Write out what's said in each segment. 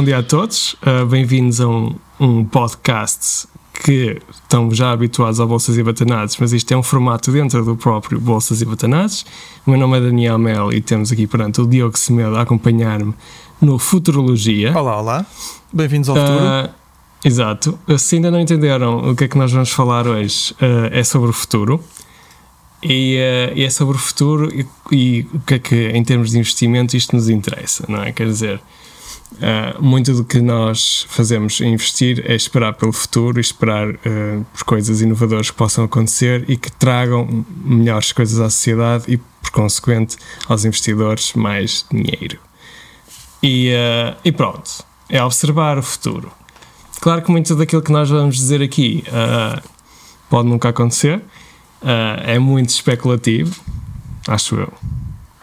Bom dia a todos. Uh, Bem-vindos a um, um, podcast que estão já habituados a Bolsas e Batanados, mas isto é um formato dentro do próprio Bolsas e Batanados. O meu nome é Daniel Mel e temos aqui, portanto, o Diogo Semedo a acompanhar-me no Futurologia. Olá, olá. Bem-vindos ao futuro. Uh, exato. Se ainda não entenderam o que é que nós vamos falar hoje, uh, é sobre o futuro. E, uh, e, é sobre o futuro e, e, o que é que, em termos de investimento, isto nos interessa, não é? Quer dizer, uh, muito do que nós fazemos em investir é esperar pelo futuro e esperar uh, por coisas inovadoras que possam acontecer e que tragam melhores coisas à sociedade e, por consequente, aos investidores mais dinheiro. E, e pronto, é observar o futuro. Claro que muito daquilo que nós vamos dizer aqui pode nunca acontecer Uh, é muito especulativo, acho eu,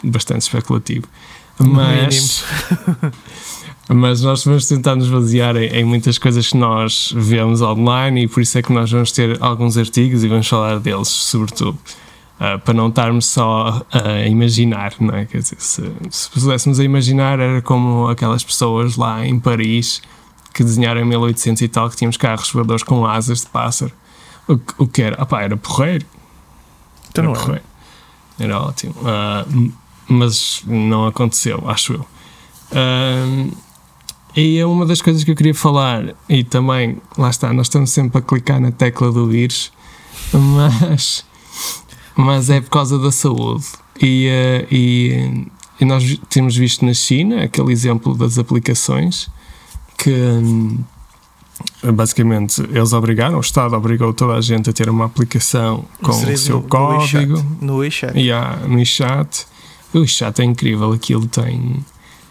bastante especulativo, mas, mas nós vamos tentar nos basear em, em, muitas coisas que nós vemos online e por isso é que nós vamos ter alguns artigos e vamos falar deles, sobretudo. Uh, para não estarmos só a imaginar, não é? Quer dizer, se, se pudéssemos a imaginar, era como aquelas pessoas lá em Paris que desenharam em 1800 e tal, que tínhamos carros voadores com asas de pássaro. O, o que era? Ah, pá, era porreiro. Então não era. Era ótimo. Uh, mas não aconteceu, acho eu. Uh, e é uma das coisas que eu queria falar, e também, lá está, nós estamos sempre a clicar na tecla do vírus, mas, mas é por causa da saúde. E, uh, e, e, nós temos visto na China aquele exemplo das aplicações que. Um, basicamente eles obrigaram, o Estado obrigou toda a gente a ter uma aplicação com o seu no, código no WeChat. Yeah, no WeChat. O WeChat é incrível, aquilo tem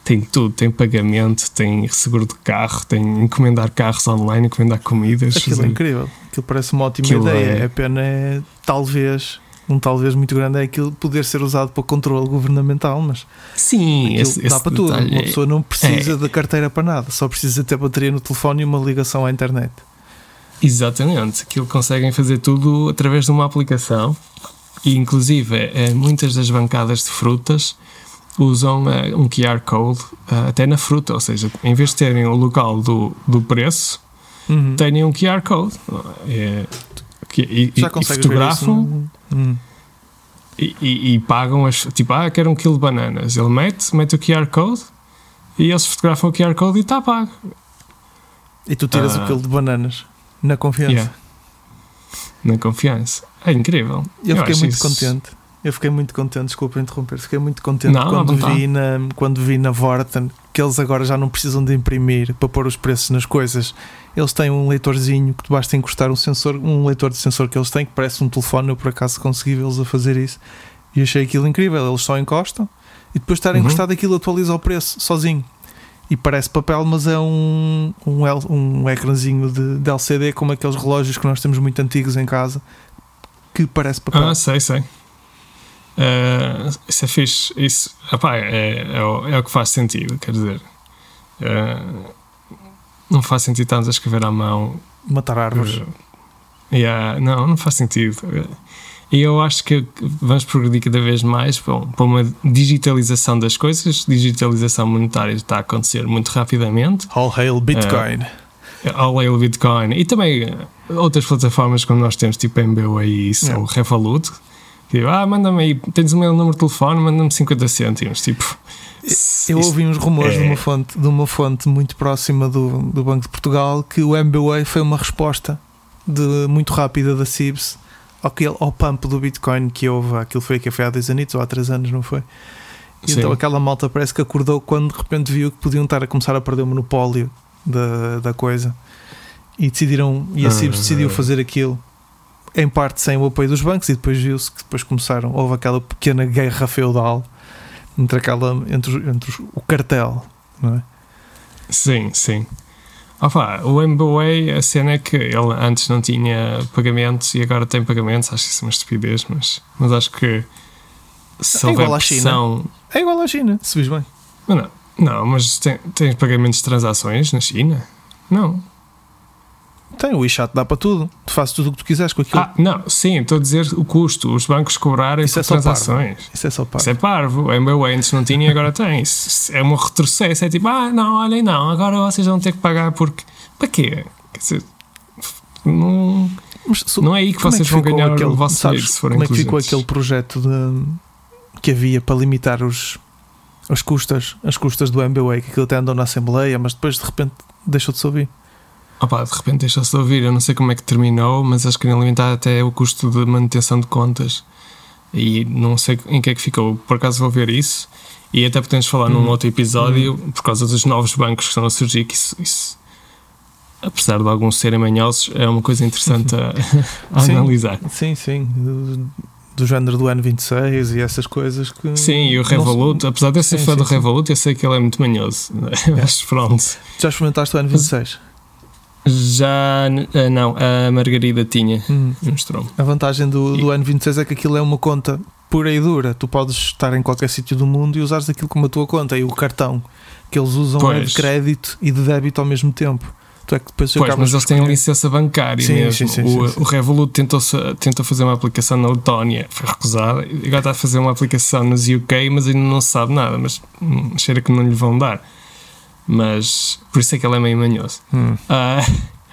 tem tudo, tem pagamento, tem seguro de carro, tem encomendar carros online, encomendar comidas. Aquilo é incrível, aquilo parece uma ótima aquilo ideia. É... A pena é talvez um talvez muito grande é aquilo poder ser usado para controle governamental, mas sim, esse, dá esse para tudo. Uma pessoa não precisa é... da carteira para nada, só precisa ter bateria no telefone e uma ligação à internet. Exatamente, aquilo conseguem fazer tudo através de uma aplicação e inclusive é, muitas das bancadas de frutas usam é, um QR Code é, até na fruta, ou seja, em vez de terem o local do, do preço, uhum. têm um QR Code. É, e, Já e fotografam hum. e, e, e, pagam as. Tipo, ah, quero um quilo de bananas. Ele mete, mete o QR Code e eles fotografam o QR Code e está pago. E tu tiras uh, o quilo de bananas na confiança. Yeah. Na confiança. É incrível. Eu, Eu fiquei muito isso... contente. Eu fiquei muito contente, desculpa interromper, fiquei muito contente não, quando, não vi na, quando vi na Vorten que eles agora já não precisam de imprimir para pôr os preços nas coisas eles têm um leitorzinho que basta encostar um sensor, um leitor de sensor que eles têm, que parece um telefone. Eu por acaso consegui vê-los a fazer isso e achei aquilo incrível. Eles só encostam e depois de estar uhum. encostado aquilo atualiza o preço sozinho. E parece papel, mas é um, um, um ecrãzinho de, de LCD, como aqueles relógios que nós temos muito antigos em casa, que parece papel. Ah, sei, sei. Uh, isso é fixe. Isso epá, é, é, o, é o que faz sentido, quer dizer. Uh, não faz sentido estarmos a escrever à mão. Matar árvores. Uh, yeah, não, não faz sentido. E eu acho que vamos progredir cada vez mais para uma digitalização das coisas. Digitalização monetária está a acontecer muito rapidamente. All hail Bitcoin. Uh, all hail Bitcoin. E também outras plataformas como nós temos, tipo MBWay e isso, yeah. ou Revolut. Que, ah, manda-me aí, tens o meu número de telefone, manda-me 50 cêntimos. Tipo, eu ouvi uns rumores é... de, uma fonte, de uma fonte muito próxima do, do Banco de Portugal que o MBWay foi uma resposta de, muito rápida da CIBS ao, ao pump do Bitcoin que houve. Aquilo foi que foi há dois anos ou há três anos, não foi? E então aquela malta parece que acordou quando de repente viu que podiam estar a começar a perder o monopólio da, da coisa e decidiram, e a CIBS decidiu fazer aquilo em parte sem o apoio dos bancos e depois viu-se que depois começaram, houve aquela pequena guerra feudal entre aquela entre, entre o cartel, não é? Sim, sim. Opa, o MBWay, a cena é que ele antes não tinha pagamentos e agora tem pagamentos, acho isso uma estupidez, mas, mas acho que se é igual à pressão... China. É igual à China, se vis bem. Não, não mas tem, tens pagamentos de transações na China? Não. Tem, o WeChat dá para tudo. Tu fazes tudo o que tu quiseres com aquilo. Ah, não, sim, estou a dizer o custo. Os bancos cobrarem Isso por é transações. Isso é só para. Isso é parvo. O MBWay antes não tinha e agora tem. É um retrocesso. É tipo, ah, não, olhem, não, agora vocês vão ter que pagar porque. Para quê? Quer dizer, não, Mas se- não é aí que como é vocês vão ganhar aquele- o vosso sabes, dinheiro se forem Como é que ficou aquele projeto de- que havia para limitar os, as custas, as custas do MBWay, que aquilo até andou na Assembleia, mas depois de repente deixou de se ouvir. Opa, de repente deixa-se de ouvir. Eu não sei como é que terminou, mas acho que queriam limitar até o custo de manutenção de contas. E não sei em que é que ficou. Por acaso vou ver isso. E até podemos falar num Uhum. outro episódio, por causa dos novos bancos que estão a surgir, que isso, isso, apesar de alguns serem manhosos, é uma coisa interessante a, a Sim. analisar. Sim, sim. Do, do género do N26 e essas coisas que. Sim, e o não Revolut, apesar de eu ser Sim, fã sim, do. Revolut, eu sei que ele é muito manhoso. Mas pronto. Já experimentaste o N26? Já, eh, não, a Margarida tinha, Hum. mostrou-me. A vantagem do, do N26 é que aquilo é uma conta pura e dura. Tu podes estar em qualquer sítio do mundo e usares aquilo como a tua conta. E o cartão que eles usam é de Pois. crédito e de débito ao mesmo tempo. Tu é que depois Pois, mas eles têm licença bancária Sim, mesmo. sim, sim, o, sim, o Revolut tentou, tentou fazer uma aplicação na Letónia, foi recusada. E agora está a fazer uma aplicação nos UK, mas ainda não se sabe nada. Mas hum, cheira que não lhe vão dar. Mas por isso é que ele é meio manhoso. Hum. Ah,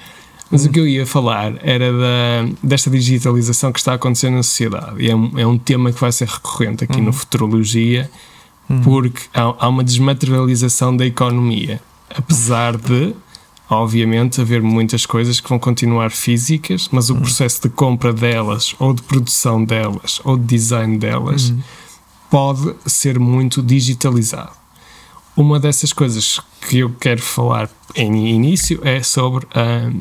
mas o que eu ia falar era da, desta digitalização que está a acontecer na sociedade. E é um, é um tema que vai ser recorrente aqui Uhum. no Futurologia, Hum. porque há, há uma desmaterialização da economia. Apesar de, obviamente, haver muitas coisas que vão continuar físicas, mas o processo de compra delas, ou de produção delas, ou de design delas, Hum. pode ser muito digitalizado. Uma dessas coisas que eu quero falar em início é sobre a,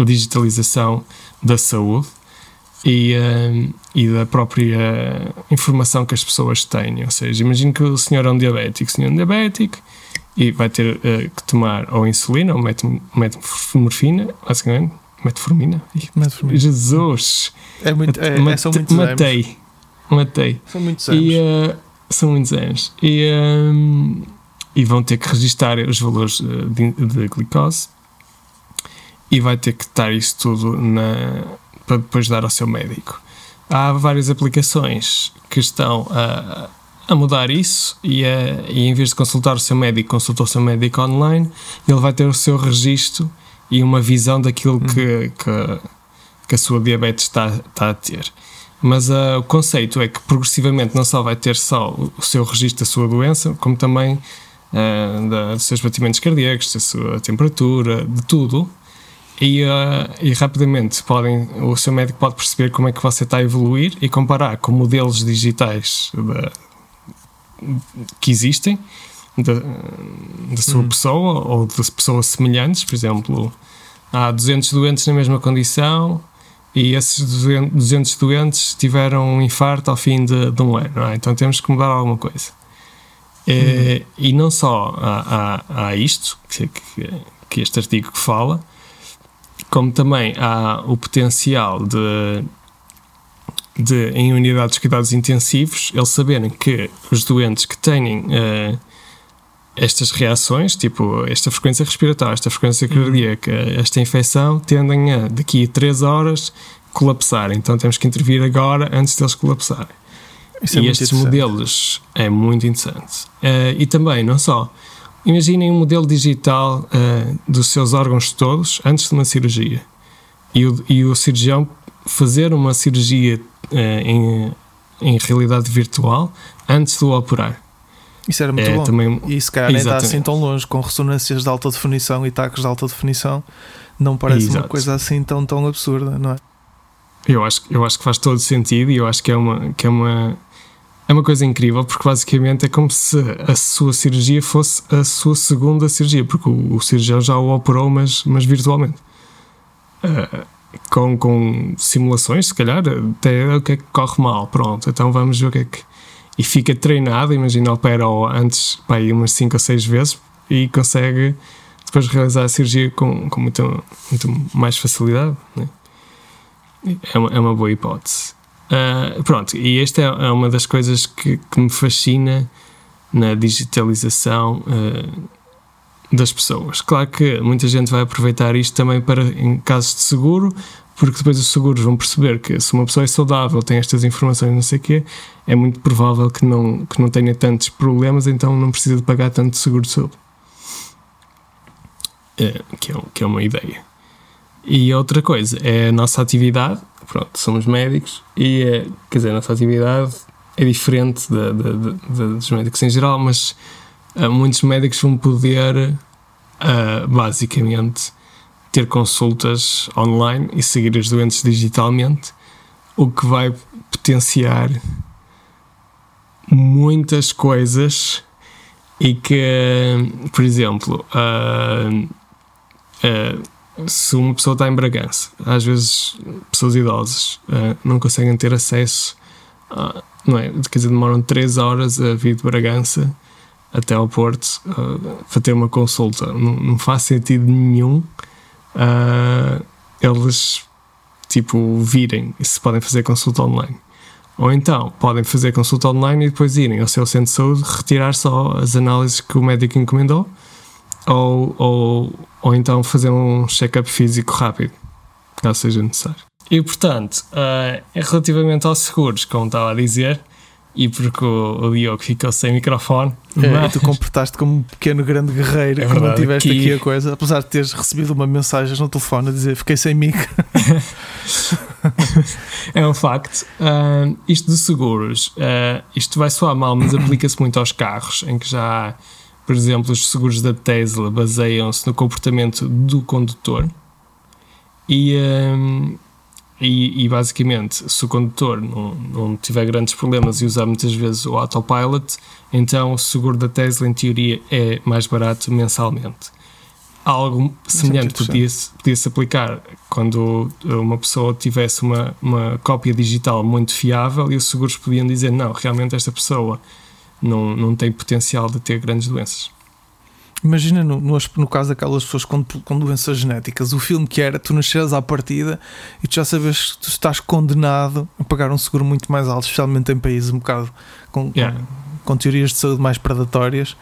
a digitalização da saúde e, ah, e da própria informação que as pessoas têm. Ou seja, imagino que o senhor é um diabético, o senhor é um diabético e vai ter ah, que tomar ou insulina ou metformina, basicamente. Metformina? Metformina. Jesus! É muito, é, é, Mate- são muitos anos. matei. Matei. São muitos anos. E, uh, são muitos anos. E, um, e vão ter que registar os valores uh, de, de glicose e vai ter que estar isso tudo na, para depois dar ao seu médico. Há várias aplicações que estão a, a mudar isso e, a- e em vez de consultar o seu médico, consulta o seu médico online, ele vai ter o seu registro e uma visão daquilo que, que, que a sua diabetes está, está a ter. Mas ah, o conceito é que progressivamente não só vai ter só o o seu registro da sua doença, como também ah, da- dos seus batimentos cardíacos, da sua temperatura, de tudo. E, ah, e rapidamente podem, o seu médico pode perceber como é que você está a evoluir e comparar com modelos digitais da- que existem da, sua Hum. pessoa ou de pessoas semelhantes. Por exemplo, há 200 doentes na mesma condição e esses 200 200 doentes tiveram um infarto ao fim de, de um ano. é? Então temos que mudar alguma coisa. Eh, E não só há, há, há isto, que, que, que este artigo fala, como também há o potencial de, de em unidades de cuidados intensivos, eles saberem que os doentes que têm eh, estas reações, tipo esta frequência respiratória, esta frequência cardíaca, esta infecção, tendem a, daqui a 3 horas, colapsar. Então temos que intervir agora antes deles colapsarem. Isso é e muito estes modelos é muito interessante. Eh, e também, não só, imaginem um modelo digital eh, dos seus órgãos todos antes de uma cirurgia. E o, e o cirurgião fazer uma cirurgia eh, em, em realidade virtual antes de o operar. Isso era muito É bom. também E se calhar nem está assim tão longe, com ressonâncias de alta definição e taques de alta definição, não parece uma Exato. coisa assim tão, tão absurda, não é? Eu acho, eu acho que faz todo sentido e eu acho que é uma, que é uma, é uma coisa incrível porque basicamente é como se a sua cirurgia fosse a sua segunda cirurgia, porque o, o cirurgião já o operou, mas, mas virtualmente. Ah, com, com simulações, se calhar, até o que é que corre mal, pronto, então vamos ver o que é que. E fica treinado, imagina, opera antes pá, aí umas 5 ou 6 vezes e consegue depois realizar a cirurgia com, com muita, muito mais facilidade. Né? É uma, é uma boa hipótese. Ah, pronto, e esta é é uma das coisas que, que me fascina na digitalização ah, das pessoas. Claro que muita gente vai aproveitar isto também para em casos de seguro, porque depois os seguros vão perceber que se uma pessoa é saudável, tem estas informações, não sei o quê, é muito provável que não, que não tenha tantos problemas, então não precisa de pagar tanto seguro de saúde. É, que, é, que é uma ideia. E outra coisa é a nossa atividade. Pronto, somos médicos e, é, quer dizer, a nossa atividade é diferente da, dos médicos em geral, mas uh, muitos médicos vão poder, uh, basicamente, ter consultas online e seguir os doentes digitalmente, o que vai potenciar muitas coisas e que, por exemplo, uh, uh, se uma pessoa está em Bragança, às vezes pessoas idosas uh, não conseguem ter acesso, a, não é? Quer dizer, demoram 3 horas a vir de Bragança até ao Porto para ter uma consulta. Não, não faz sentido nenhum eles tipo virem se podem fazer consulta online. Ou então podem fazer consulta online e depois irem ao seu centro de saúde retirar só as análises que o médico encomendou, ou, ou, ou então fazer um check-up físico rápido, caso seja necessário. E portanto, uh, relativamente aos seguros, como estava a dizer, e porque o, o Diogo ficou sem microfone. É, mas... tu comportaste como um pequeno grande guerreiro, é não tiveste aqui... aqui a coisa, apesar de teres recebido uma mensagem no telefone a dizer fiquei sem mic. é um facto. Uh, isto de seguros, uh, isto vai soar mal, mas aplica-se muito aos carros, em que já há, por exemplo, os seguros da Tesla baseiam-se no comportamento do condutor. E, uh, e, e, basicamente, se o condutor não, não tiver grandes problemas e usar muitas vezes o autopilot, então o seguro da Tesla, em teoria, é mais barato mensalmente. Algo é semelhante podia-se podia -se aplicar quando uma pessoa tivesse uma, uma cópia digital muito fiável e os seguros podiam dizer: não, realmente esta pessoa não, não tem potencial de ter grandes doenças. Imagina no, no, no, caso daquelas pessoas com, com doenças genéticas, o filme que era tu nasceres à partida e tu já sabes que tu estás condenado a pagar um seguro muito mais alto, especialmente em países um bocado com, yeah. com, com, teorias de saúde mais predatórias.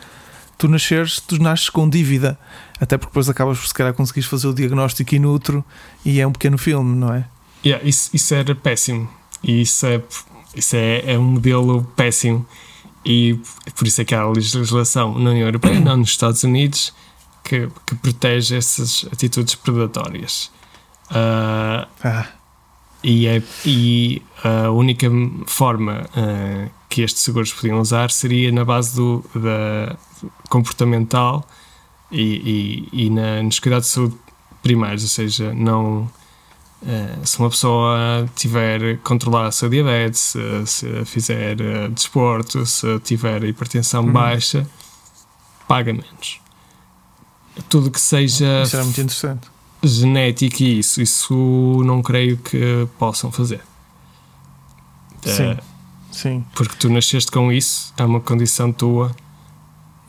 Tu nasceres, tu nasces com dívida, até porque depois acabas por se calhar conseguires fazer o diagnóstico in utero e é um pequeno filme, não é? Yeah, isso, isso era péssimo e isso é, isso é, é um modelo péssimo e por isso é que há legislação na União Europeia, não nos Estados Unidos, que, que protege essas atitudes predatórias. Uh, ah. e, é, e a única forma uh, que estes seguros podiam usar seria na base do da comportamental e, e, e na, nos cuidados de saúde primários, ou seja, não Uh, se uma pessoa tiver controlar a sua diabetes, se, se fizer uh, desporto, se tiver hipertensão uhum. baixa, paga menos. Tudo que seja isso muito interessante. genético e isso, isso não creio que possam fazer. Sim, uh, sim. Porque tu nasceste com isso, é uma condição tua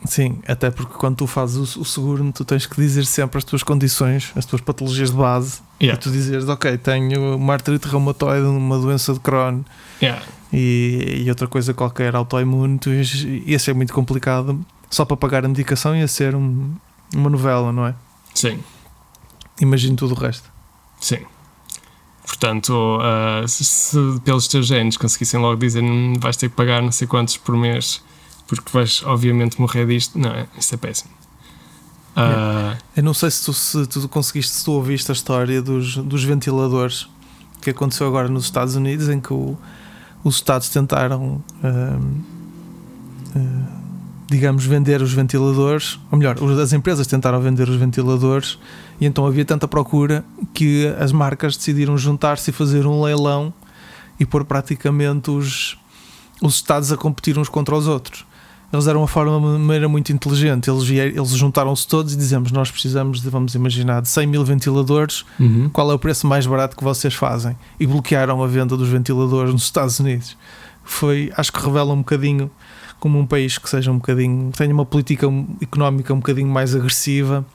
Sim, até porque quando tu fazes o, seguro, tu tens que dizer sempre as tuas condições, as tuas patologias de base. Yeah. E tu dizes, ok, tenho uma artrite reumatoide, uma doença de Crohn yeah. e, e, outra coisa qualquer autoimune. Tu ia ser muito complicado só para pagar a medicação, ia ser um, uma novela, não é? Sim. Imagino tudo o resto. Sim. Portanto, uh, se, se, pelos teus genes conseguissem logo dizer hum, vais ter que pagar não sei quantos por mês porque vais obviamente morrer disto. Não, isso é péssimo. Uh, Eu não sei se tu, se tu conseguiste, se tu ouviste a história dos, dos ventiladores que aconteceu agora nos Estados Unidos, em que o, os Estados tentaram, uh, uh, digamos, vender os ventiladores, ou melhor, as empresas tentaram vender os ventiladores, e então havia tanta procura que as marcas decidiram juntar-se e fazer um leilão e pôr praticamente os, os Estados a competir uns contra os outros eles deram uma forma, uma maneira muito inteligente. Eles, eles juntaram-se todos e dizemos: Nós precisamos de, vamos imaginar, de 100 mil ventiladores. Uhum. Qual é o preço mais barato que vocês fazem? E bloquearam a venda dos ventiladores nos Estados Unidos. Foi, acho que revela um bocadinho como um país que seja um bocadinho, tenha uma política económica um bocadinho mais agressiva,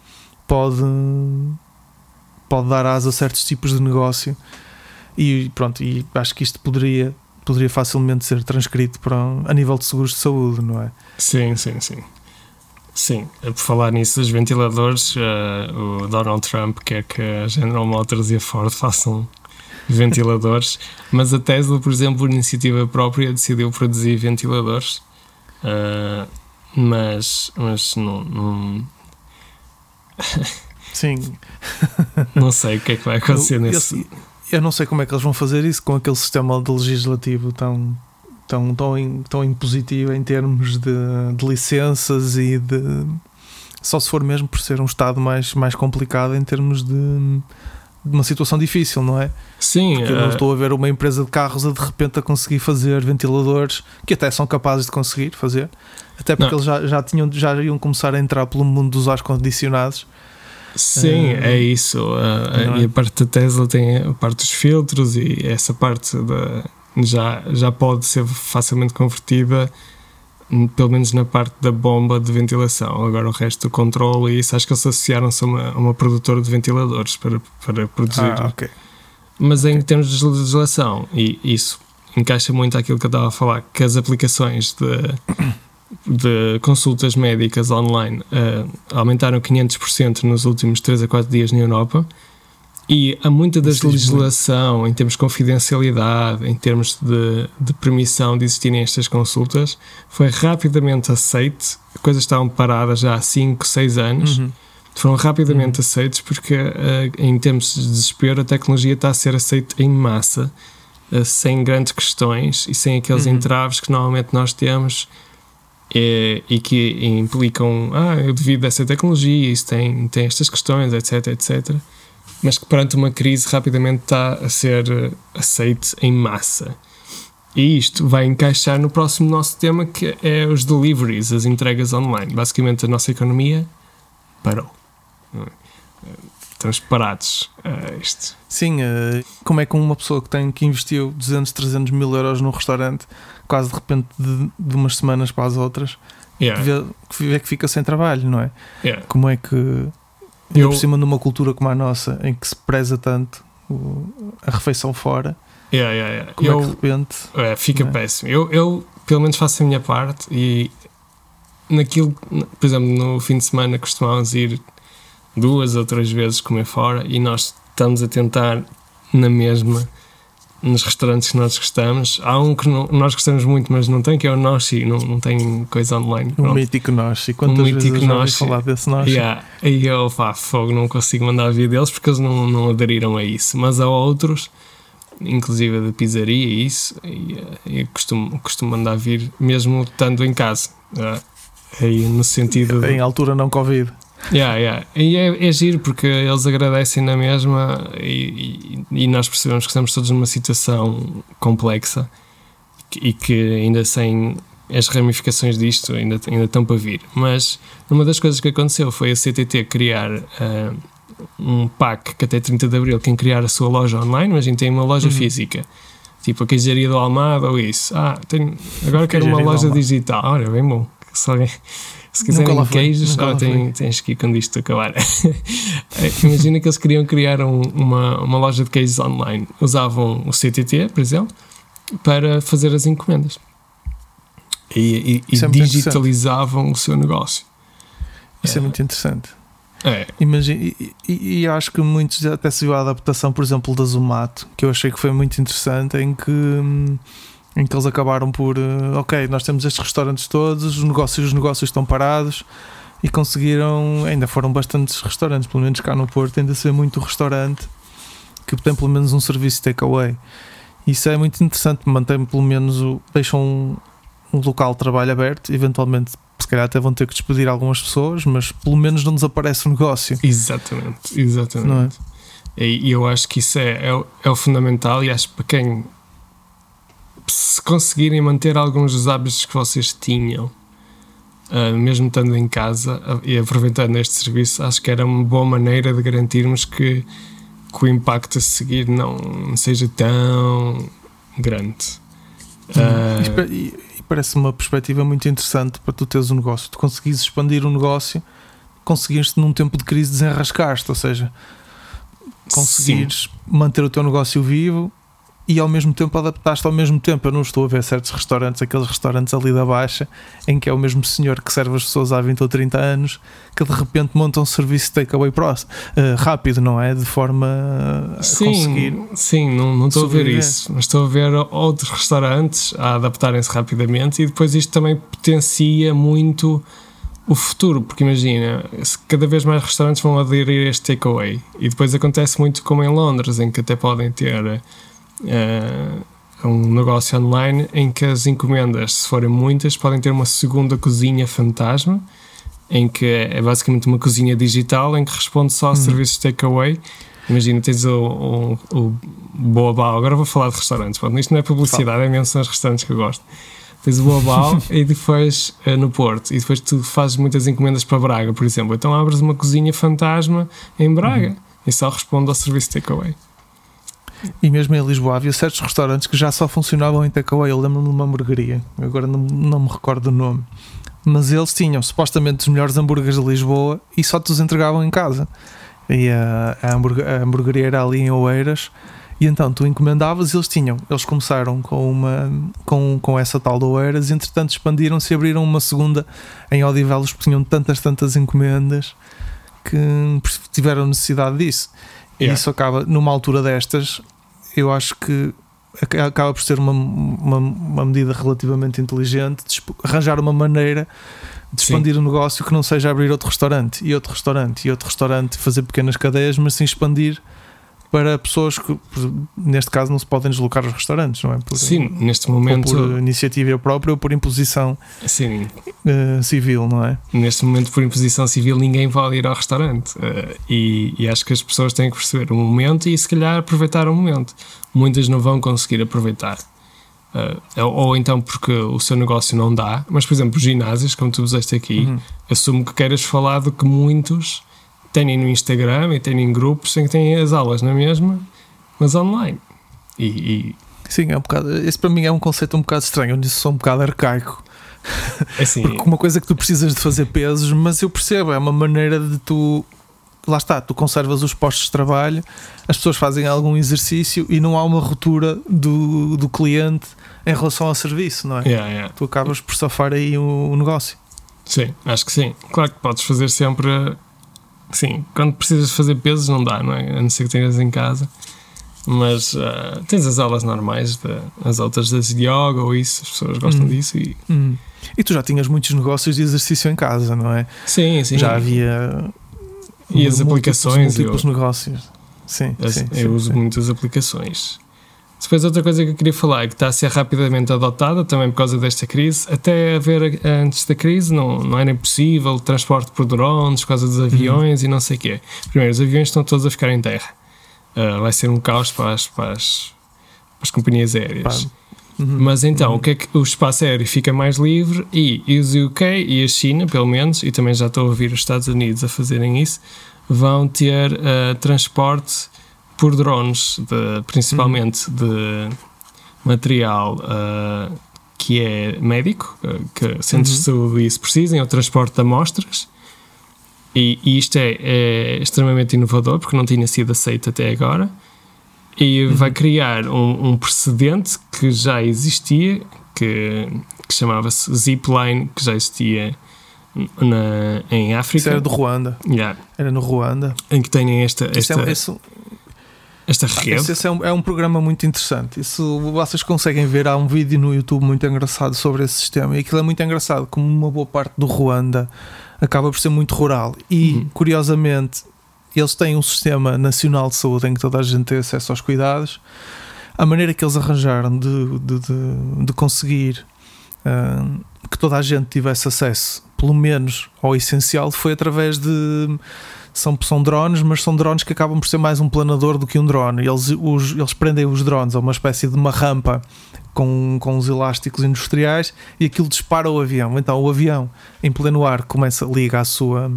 pode, pode dar asa a certos tipos de negócio. E pronto, e acho que isto poderia poderia facilmente ser transcrito para a nível de seguros de saúde, não é? Sim, sim, sim. Sim, por falar nisso dos ventiladores, uh, o Donald Trump quer que a General Motors e a Ford façam ventiladores, mas a Tesla, por exemplo, por iniciativa própria, decidiu produzir ventiladores. Uh, mas, mas não, não... Sim. não sei o que é que vai acontecer eu, nesse. Eu, eu, não sei como é que eles vão fazer isso com aquele sistema de legislativo tão, tão, tão, tão impositivo em termos de, de licenças e de. Só se for mesmo por ser um Estado mais, mais complicado em termos de de uma situação difícil, não é? Sim. Porque eu não eh, estou a ver uma empresa de carros a de repente a conseguir fazer ventiladores que até são capazes de conseguir fazer, até porque não. eles já, já, tinham, já iam começar a entrar pelo mundo dos ar-condicionados. Sim, uh, é isso. Uh, é? E a parte da Tesla tem a parte dos filtros e essa parte da, já, já pode ser facilmente convertida pelo menos na parte da bomba de ventilação. Agora o resto do controle e isso, acho que eles associaram-se a uma, a uma produtora de ventiladores para, para produzir. Ah, okay. Mas em termos de legislação, e isso encaixa muito aquilo que eu estava a falar, que as aplicações de, de consultas médicas online uh, aumentaram 500% nos últimos 3 a 4 dias na Europa e há muita da legislação em termos de confidencialidade, em termos de, de permissão de existirem estas consultas, foi rapidamente aceite. Coisas estavam paradas já há 5, 6 anos. Uhum. Foram rapidamente uhum. aceitos porque, uh, em termos de desespero, a tecnologia está a ser aceita em massa, uh, sem grandes questões e sem aqueles uhum. entraves que normalmente nós temos e, e que implicam, ah, devido a essa tecnologia, isso tem, tem estas questões, etc, etc mas que perante uma crise rapidamente está a ser eh, aceite em massa. E isto vai encaixar no próximo nosso tema que é os deliveries, as entregas online. Basicamente a nossa economia parou. Estamos parados a isto. Sim, uh, como é que uma pessoa que tem que investiu 200, 300 mil euros num restaurante, quase de repente de, de umas semanas para as outras, yeah. vê, vê que fica sem trabalho, não é? Yeah. Como é que eu... por cima numa cultura como a nossa, em que se preza tanto a refeição fora. Yeah, yeah, yeah. Como eu, é que de repente. É, fica é? péssimo. Eu, eu, pelo menos, faço a minha parte e naquilo, por exemplo, no fim de semana costumávamos ir duas ou três vezes comer fora e nós estamos a tentar na mesma nos restaurantes que nós gostamos. Há um que não, nós gostamos muito, mas não tem, que é o Noshi, não, não tem coisa online. O mítico Noshi. Quantas um vezes mítico Noshi. falar desse Noshi? Yeah. E eu, pá, fogo, não consigo mandar vir deles porque eles não, não aderiram a isso. Mas há outros, inclusive de pizzaria e isso, e, eh, eu costumo, costumo mandar vir mesmo estando em casa. Uh, aí no sentido. Em altura não Covid. Yeah, yeah. E é, é giro porque eles agradecem na mesma e, e, e, nós percebemos que estamos todos numa situação complexa e que ainda sem as ramificações disto ainda, ainda estão para vir. Mas uma das coisas que aconteceu foi a CTT criar uh, um pack que até 30 de Abril quem criar a sua loja online, mas a gente tem uma loja uhum. física. Tipo a queijaria do Almada ou isso. Ah, tenho, agora quero uma loja digital. Olha, bem bom. Se alguém se quiserem queijos, oh, tem, tens que ir quando isto acabar. Imagina que eles queriam criar um, uma, uma loja de queijos online. Usavam o CTT, por exemplo, para fazer as encomendas. E, e, e é digitalizavam o seu negócio. Isso é, é muito interessante. É. Imagina, e, e, acho que muitos até se viu a adaptação, por exemplo, da Zumato, que eu achei que foi muito interessante, em que hum, em que eles acabaram por, uh, ok, nós temos estes restaurantes todos, os negócios, os negócios estão parados e conseguiram, ainda foram bastantes restaurantes, pelo menos cá no Porto, ainda ser muito restaurante que tem pelo menos um serviço takeaway. Isso é muito interessante, mantém pelo menos o, deixam um, um local de trabalho aberto, eventualmente se calhar até vão ter que despedir algumas pessoas, mas pelo menos não desaparece o negócio. Exatamente, exatamente. É? E eu acho que isso é, é, é o fundamental e acho que para quem se conseguirem manter alguns dos hábitos que vocês tinham, uh, mesmo estando em casa uh, e aproveitando este serviço, acho que era uma boa maneira de garantirmos que, que o impacto a seguir não seja tão grande. Uh, e, e parece uma perspectiva muito interessante para tu teres um negócio. Tu conseguires expandir um negócio, conseguiste num tempo de crise desenrascar-te, ou seja, conseguires sim. manter o teu negócio vivo e ao mesmo tempo adaptaste ao mesmo tempo. Eu não estou a ver certos restaurantes, aqueles restaurantes ali da Baixa, em que é o mesmo senhor que serve as pessoas há 20 ou 30 anos, que de repente monta um serviço de takeaway uh, rápido, não é? De forma a sim, conseguir. Sim, não, não estou a ver isso, mas estou a ver outros restaurantes a adaptarem-se rapidamente e depois isto também potencia muito o futuro, porque imagina, cada vez mais restaurantes vão aderir a este takeaway e depois acontece muito como em Londres, em que até podem ter uh, um negócio online em que as encomendas, se forem muitas, podem ter uma segunda cozinha fantasma, em que é basicamente uma cozinha digital em que responde só a hum. serviços takeaway. Imagina, tens o, o, o Boabal, agora vou falar de restaurantes, pronto, isto não é publicidade, Fala. é mesmo são os restaurantes que eu gosto. Tens o Boabal e depois uh, no Porto, e depois tu fazes muitas encomendas para Braga, por exemplo, então abres uma cozinha fantasma em Braga uhum. e só responde ao serviço takeaway. E mesmo em Lisboa havia certos restaurantes que já só funcionavam em takeaway. Eu lembro-me de uma hamburgueria, agora não, não me recordo o nome. Mas eles tinham supostamente os melhores hambúrgueres de Lisboa e só te os entregavam em casa. E a, a, a hamburgueria era ali em Oeiras. E então tu encomendavas e eles tinham. Eles começaram com, uma, com, com essa tal de Oeiras, e entretanto expandiram-se e abriram uma segunda em Odivelos, porque tinham tantas, tantas encomendas que tiveram necessidade disso. Yeah. E isso acaba, numa altura destas, eu acho que acaba por ser uma, uma, uma medida relativamente inteligente de arranjar uma maneira de expandir o um negócio que não seja abrir outro restaurante e outro restaurante e outro restaurante, fazer pequenas cadeias, mas sim expandir para pessoas que, neste caso, não se podem deslocar aos restaurantes, não é? Por, Sim, neste momento. por iniciativa própria ou por imposição Sim. Uh, civil, não é? Neste momento, por imposição civil, ninguém pode ir ao restaurante. Uh, e, e, acho que as pessoas têm que perceber o momento e, se calhar, aproveitar o momento. Muitas não vão conseguir aproveitar. Uh, ou então porque o seu negócio não dá, mas, por exemplo, os ginásios, como tu usaste aqui, uhum. assumo que queiras falar de que muitos têm no Instagram e têm em grupos em que têm as aulas na mesma, mas online. E, e... Sim, é um bocado. Esse para mim é um conceito um bocado estranho, onde isso sou um bocado arcaico. É assim, Porque uma coisa que tu precisas de fazer pesos, mas eu percebo, é uma maneira de tu. Lá está, tu conservas os postos de trabalho, as pessoas fazem algum exercício e não há uma ruptura do, do cliente em relação ao serviço, não é? Yeah, yeah. Tu acabas por safar aí o, o negócio. Sim, acho que sim. Claro que podes fazer sempre Sim, quando precisas fazer pesos não dá, não é? A não ser que tenhas em casa. Mas uh, tens as aulas normais, de, as outras das yoga ou isso, as pessoas gostam hum. disso. E... Hum. e tu já tinhas muitos negócios de exercício em casa, não é? Sim, sim. Já havia. E as aplicações. Múltiplos eu, negócios. Sim, as, sim, eu sim, uso sim. muitas aplicações. Depois, outra coisa que eu queria falar é que está a ser rapidamente adotada também por causa desta crise. Até haver antes da crise não, não era impossível transporte por drones por causa dos aviões uhum. e não sei o quê. Primeiro, os aviões estão todos a ficar em terra. Uh, vai ser um caos para as, para as, para as companhias aéreas. Uhum. Mas então, uhum. o que é que o espaço aéreo fica mais livre e, e os UK e a China, pelo menos, e também já estou a ouvir os Estados Unidos a fazerem isso, vão ter uh, transporte por drones, de, principalmente uhum. de material uh, que é médico, uh, que centros uhum. de saúde isso precisem, é o transporte de amostras. E, e isto é, é, extremamente inovador porque não tinha sido aceito até agora. E uhum. vai criar um, um, precedente que já existia, que, que chamava-se Zipline, que já existia na, em África. Isso era do Ruanda. Yeah. Era no Ruanda. Em que têm esta. esta... é, isso, esta rede. Esse, esse é, um, é, um, programa muito interessante. Isso vocês conseguem ver. Há um vídeo no YouTube muito engraçado sobre esse sistema. E aquilo é muito engraçado, como uma boa parte do Ruanda acaba por ser muito rural. E, uhum. curiosamente, eles têm um sistema nacional de saúde em que toda a gente tem acesso aos cuidados. A maneira que eles arranjaram de, de, de, de conseguir uh, que toda a gente tivesse acesso, pelo menos ao essencial, foi através de são, são drones, mas são drones que acabam por ser mais um planador do que um drone. Eles, os, eles prendem os drones a uma espécie de uma rampa com, com os elásticos industriais e aquilo dispara o avião. Então o avião, em pleno ar, começa, liga a sua,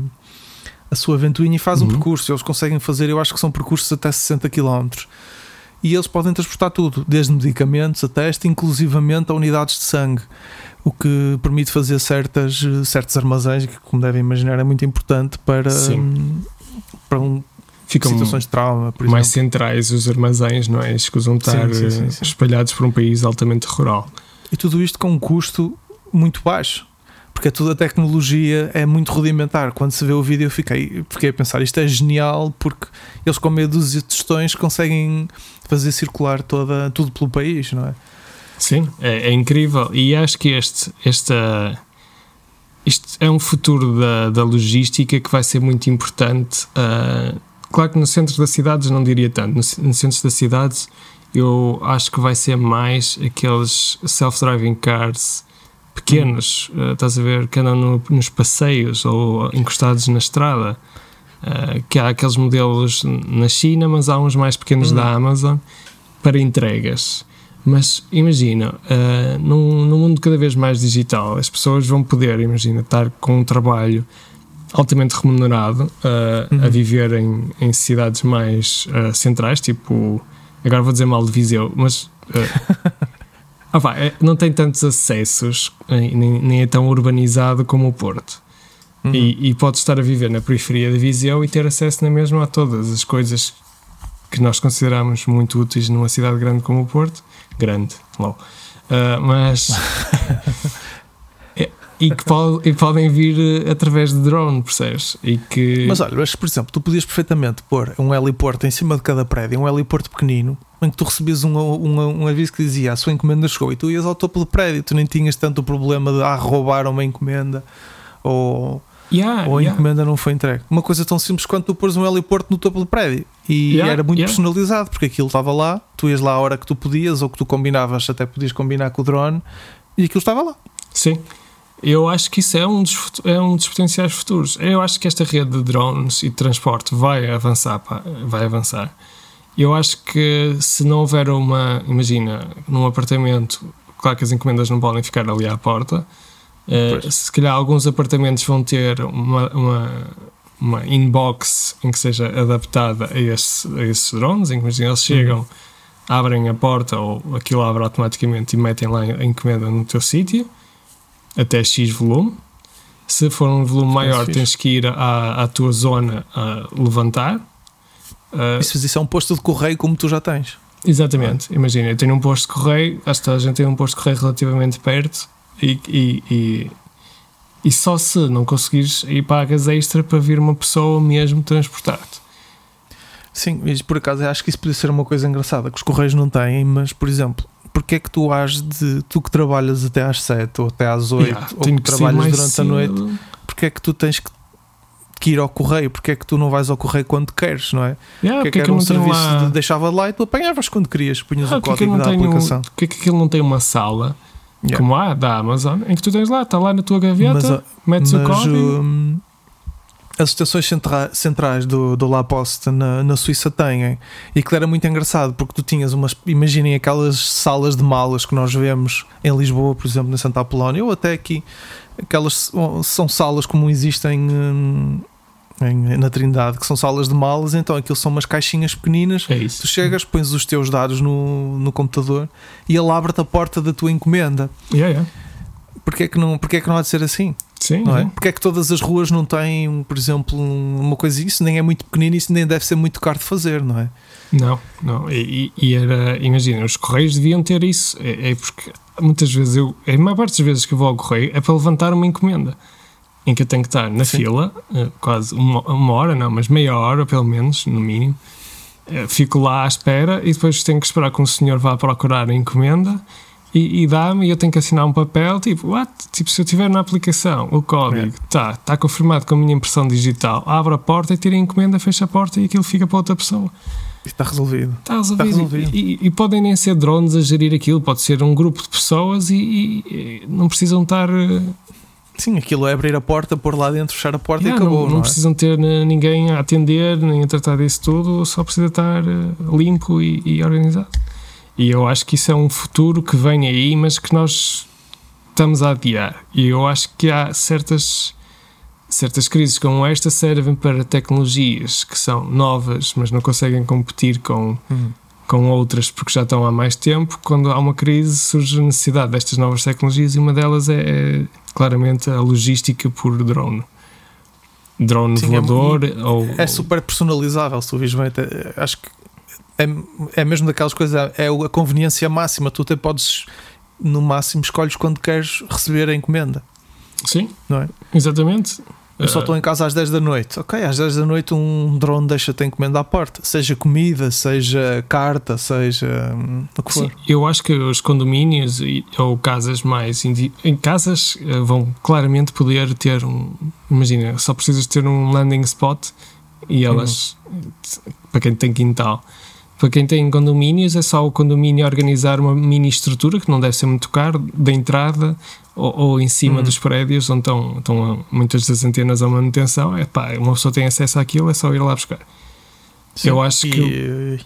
a sua ventoinha e faz uhum. um percurso. Eles conseguem fazer, eu acho que são percursos até 60 km. E eles podem transportar tudo, desde medicamentos a teste, inclusivamente a unidades de sangue o que permite fazer certas, certos armazéns, que, como devem imaginar, é muito importante para, para um, ficam situações de trauma, por mais exemplo. centrais os armazéns, não é? Escusam estar Sim, sim, sim, eh, sim. espalhados por um país altamente rural. E tudo isto com um custo muito baixo. Porque toda a tecnologia é muito rudimentar. Quando se vê o vídeo, eu fiquei, fiquei a pensar: isto é genial, porque eles, com meia dúzia de tostões, conseguem fazer circular toda, tudo pelo país, não é? Sim, é, é incrível. E acho que este, esta, isto é um futuro da, da logística que vai ser muito importante. ah, claro que no centro das cidades não diria tanto. No, no centro das cidades eu acho que vai ser mais aqueles self-driving cars pequenos, ah, estás a ver, que andam no- nos passeios ou encostados na estrada. Ah, que há aqueles modelos na China, mas há uns mais pequenos Hum. da Amazon para entregas. Mas imagina, ah, num, num mundo cada vez mais digital, as pessoas vão poder, imagina, estar com um trabalho altamente remunerado a Uhum. viver em, em cidades mais ah, centrais, tipo, agora vou dizer mal de Viseu, mas ah, ah pá, não tem tantos acessos, nem, nem é tão urbanizado como o Porto. Uhum. E, e pode estar a viver na periferia de Viseu e ter acesso na mesma a todas as coisas que nós consideramos muito úteis numa cidade grande como o Porto. Grande, lol. Ah, mas. É, e que pode- e podem vir eh, através de drone, percebes? E que. Mas olha, mas, por exemplo, tu podias perfeitamente pôr um heliporto em cima de cada prédio, um heliporto pequenino, em que tu recebias um, um, um aviso que dizia a sua encomenda chegou e tu ias ao topo do prédio, tu nem tinhas tanto o problema de ah, roubar uma encomenda ou, Yeah, ou a yeah. encomenda não foi entregue. Uma coisa tão simples quanto tu pôres um heliporto no topo do prédio e Yeah, era muito yeah. personalizado porque aquilo estava lá, tu ias lá a hora que tu podias ou que tu combinavas, até podias combinar com o drone e aquilo estava lá. Sim. Eu acho que isso é um, dos, é um dos potenciais futuros. Eu acho que esta rede de drones e de transporte vai avançar. pá, vai avançar. Eu acho que se não houver uma. Imagina, num apartamento, claro que as encomendas não podem ficar ali à porta. Pois. se calhar alguns apartamentos vão ter uma, uma, uma inbox em que seja adaptada a, esse, a esses drones, em que imagina, eles chegam, abrem a porta ou aquilo abre automaticamente e metem lá a encomenda no teu sítio até X volume. Se for um volume maior, tens que ir à, à tua zona a levantar. Ah, Isso, isso é um posto de correio como tu já tens. exatamente. Imagina, eu tenho um posto de correio, acho que a gente tem um posto de correio relativamente perto e, e, e, e só se não conseguires ir pagas extra para vir uma pessoa mesmo transportar-te. Sim, mas por acaso acho que isso podia ser uma coisa engraçada que os correios não têm, mas por exemplo, porque é que tu has de tu que trabalhas até às 7 ou até às 8 Yeah, ou que que trabalhas durante cedo. a noite, porque é que tu tens que, que ir ao correio? Porque é que tu não vais ao correio quando queres, não é? Yeah, porque é que porque é que era um serviço lá... de deixava lá e tu apanhavas quando querias, punhas Ah, o código não da aplicação. porque é que aquilo não tem uma sala Yeah. como há da Amazon em que tu tens lá, está lá na tua gaveta, Mas, metes o Mas código. hum, as estações centra- centrais do, do La Poste na, na Suíça têm, e que era muito engraçado porque tu tinhas umas. Imaginem aquelas salas de malas que nós vemos em Lisboa, por exemplo, na Santa Apolónia, ou até aqui. Aquelas são salas como existem hum, em- na Trindade, que são salas de malas, então aquilo são umas caixinhas pequeninas. É. Tu chegas, pões os teus dados no, no computador e ele abre-te a porta da tua encomenda. Yeah, yeah. Porquê é que não, porquê é que não há de ser assim? Sim, não é? sim. Porque é que todas as ruas não têm, por exemplo, um- uma coisa isso nem é muito pequenino, isso nem deve ser muito caro de fazer, não é? Não, não. E, e- e era, imagina, os correios deviam ter isso. É, é porque muitas vezes eu, a maior parte das vezes que eu vou ao correio é para levantar uma encomenda em que eu tenho que estar na Sim. fila, eh, quase uma, uma hora, não, mas meia hora pelo menos, no mínimo. Eh, Fico lá à espera e depois tenho que esperar que um senhor vá procurar a encomenda e, e dá-me e eu tenho que assinar um papel, tipo, what? Tipo, se eu tiver na aplicação o código, tá, está confirmado com a minha impressão digital, abre a porta e tira a encomenda, fecha a porta e aquilo fica para outra pessoa. Está resolvido. Está resolvido. resolvido. E, e podem nem ser drones a gerir aquilo, pode ser um grupo de pessoas e, e- e não precisam estar. Sim, aquilo é abrir a porta, pôr lá dentro, fechar a porta yeah, e acabou, não, não, não é? precisam ter eh, ninguém a atender nem a tratar disso tudo, só precisa estar eh, limpo e, e organizado. E eu acho que isso é um futuro que vem aí, mas que nós estamos a adiar. E eu acho que há certas. Certas crises como esta servem para tecnologias que são novas, mas não conseguem competir com Hum. Com outras porque já estão há mais tempo. Quando há uma crise, surge a necessidade destas novas tecnologias e uma delas é, é claramente a logística por drone. drone Sim, é voador. É, ou, é super personalizável, se tu bem. Acho que é, é mesmo daquelas coisas, é a conveniência máxima. Tu até podes, no máximo, escolhes quando queres receber a encomenda. Sim, não é? Exatamente. Eu só estou em casa às 10 da noite. Ok, às 10 da noite um drone deixa-te encomenda à porta. Seja comida, seja carta, seja hum, o que for. Sim, eu acho que os condomínios ou casas mais. Em casas eh, vão claramente poder ter um. Imagina, só precisas ter um landing spot e elas. Uhum. Para quem tem quintal. Para quem tem condomínios, é só o condomínio organizar uma mini estrutura que não deve ser muito caro, da entrada ou, ou em cima uhum. dos prédios onde estão, estão muitas das antenas à manutenção. É pá, uma pessoa tem acesso àquilo, é só ir lá buscar. Sim, eu acho e, que.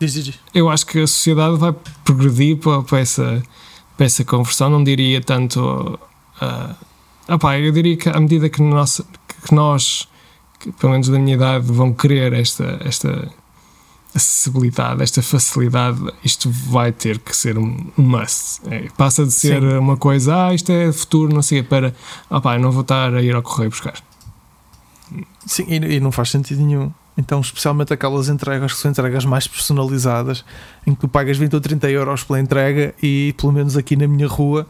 Diz, diz. Eu acho que a sociedade vai progredir para, para, essa, para essa conversão. Não diria tanto. Uh, opá, eu diria que à medida que, nossa, que nós, que, pelo menos da minha idade, vão querer esta, esta acessibilidade, esta facilidade, isto vai ter que ser um must. É, passa de ser Sim. uma coisa, ah, isto é futuro, não sei, para, ah pá, não vou estar a ir ao correio buscar. Sim, e, e, não faz sentido nenhum. Então, especialmente aquelas entregas que são entregas mais personalizadas, em que tu pagas 20 ou 30 euros pela entrega e, pelo menos aqui na minha rua,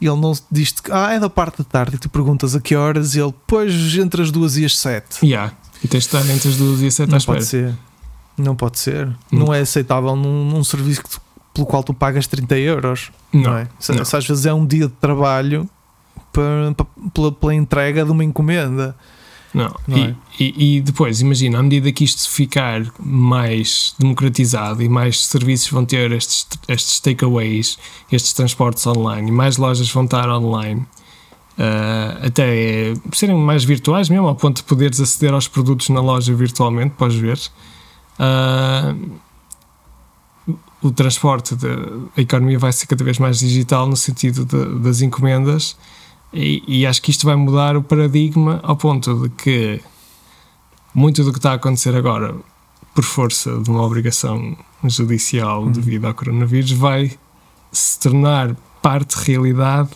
ele não diz que ah, é da parte da tarde e tu perguntas a que horas e ele, pois, entre as duas e as sete. Yeah. E tens de estar entre as duas e as sete não à espera. Pode ser. Não pode ser. Não, não é aceitável num, num serviço tu, pelo qual tu pagas 30 euros. Não, não é? Se, não. se, às vezes é um dia de trabalho para, para, pela, pela entrega de uma encomenda. Não, não e, é? e, e, depois, imagina, à medida que isto ficar mais democratizado e mais serviços vão ter estes, estes takeaways, estes transportes online, e mais lojas vão estar online, uh, até serem mais virtuais mesmo, ao ponto de poderes aceder aos produtos na loja virtualmente, podes ver. Uh, o transporte, de, a economia vai ser cada vez mais digital no sentido de, das encomendas e, e, acho que isto vai mudar o paradigma ao ponto de que muito do que está a acontecer agora, por força de uma obrigação judicial uhum. devido ao coronavírus, vai se tornar parte de realidade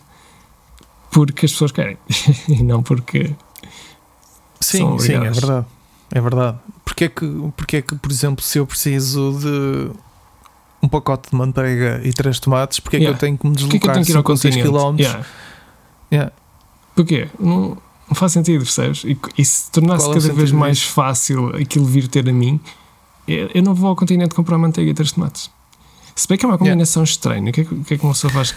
porque as pessoas querem e não porque. Sim, sim, é verdade. É verdade. Porque é, que, porque é que, por exemplo, se eu preciso de um pacote de manteiga e três tomates, porque é yeah. que eu tenho que me deslocar que 5 ou 6 km? Yeah. Yeah. Porquê? Não, não faz sentido, percebes? E, e se tornasse Qual é cada vez mais fácil aquilo vir ter a mim, eu, eu, não vou ao continente comprar manteiga e três tomates. Se bem que é uma combinação estranha, o que, é que, que é que uma pessoa faz?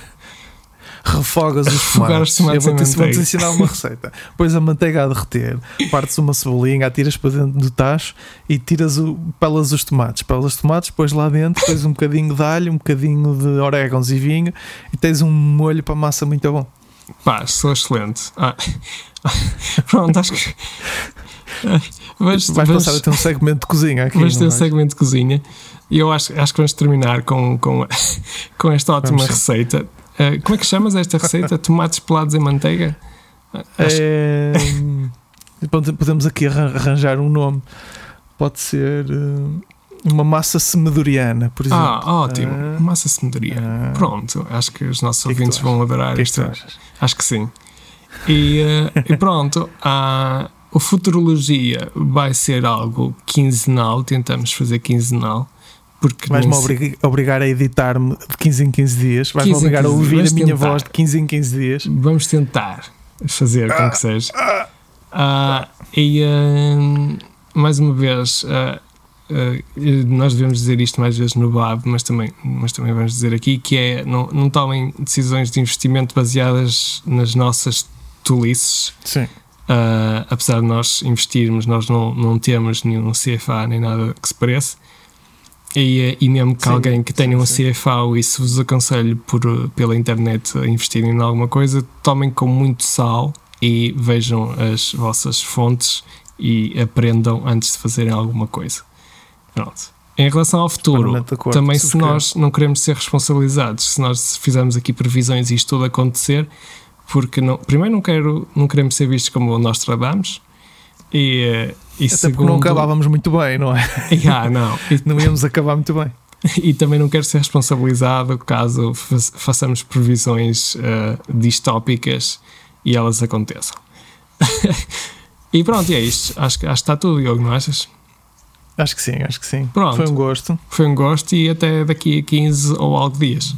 Refogas os tomates. Eu vou-te vou ensinar uma receita. Pões a manteiga a derreter, partes uma cebolinha, atiras para dentro do tacho e tiras o, pelas os tomates. Pelas os tomates, pões lá dentro, pões um bocadinho de alho, um bocadinho de orégãos e vinho e tens um molho para massa muito bom. Pá, sou excelente. Ah. Pronto, acho que. Vais, vais passar a ter um segmento de cozinha aqui. Vais ter um segmento de cozinha e eu acho, acho que vamos terminar com, com, com esta ótima vamos receita. Uh, como é que chamas esta receita? Tomates pelados em manteiga? É, podemos aqui arranjar um nome. Pode ser uh, uma massa semedoriana, por exemplo. Ah, ótimo. Uh, massa semedoriana. pronto, acho que os nossos que ouvintes vão adorar isto. Acho que sim. E, e pronto, a, a futurologia vai ser algo quinzenal, tentamos fazer quinzenal. Porque Vais-me obrigar a editar-me de 15 em 15 dias. Vais-me obrigar a ouvir a minha tentar. voz de 15 em 15 dias. Vamos tentar fazer com que seja. Uh, e uh, mais uma vez, uh, nós devemos dizer isto mais vezes no BAB, mas também, mas também vamos dizer aqui que é não, não tomem decisões de investimento baseadas nas nossas tolices. Sim. apesar de nós investirmos, nós não, não temos nenhum CFA nem nada que se pareça. E, eh, e mesmo que sim, alguém que tenha sim, um sim. CFA e se vos aconselho por, pela internet a investirem em alguma coisa, tomem com muito sal e vejam as vossas fontes e aprendam antes de fazerem alguma coisa. Pronto. Em relação ao futuro, também se nós não queremos ser responsabilizados, se nós fizermos aqui previsões e isto tudo acontecer, porque não, primeiro não, quero, não queremos ser vistos como nós tradamos e, eh, e Até segundo, porque não acabávamos muito bem, não é? Yeah, não. não íamos acabar muito bem. E também não quero ser responsabilizado caso façamos previsões uh, distópicas e elas aconteçam. E pronto, e é isto. Acho, acho que está tudo, Diogo, não achas? Acho que sim, acho que sim. Pronto. Foi um gosto. Foi um gosto e até daqui a 15 ou algo dias.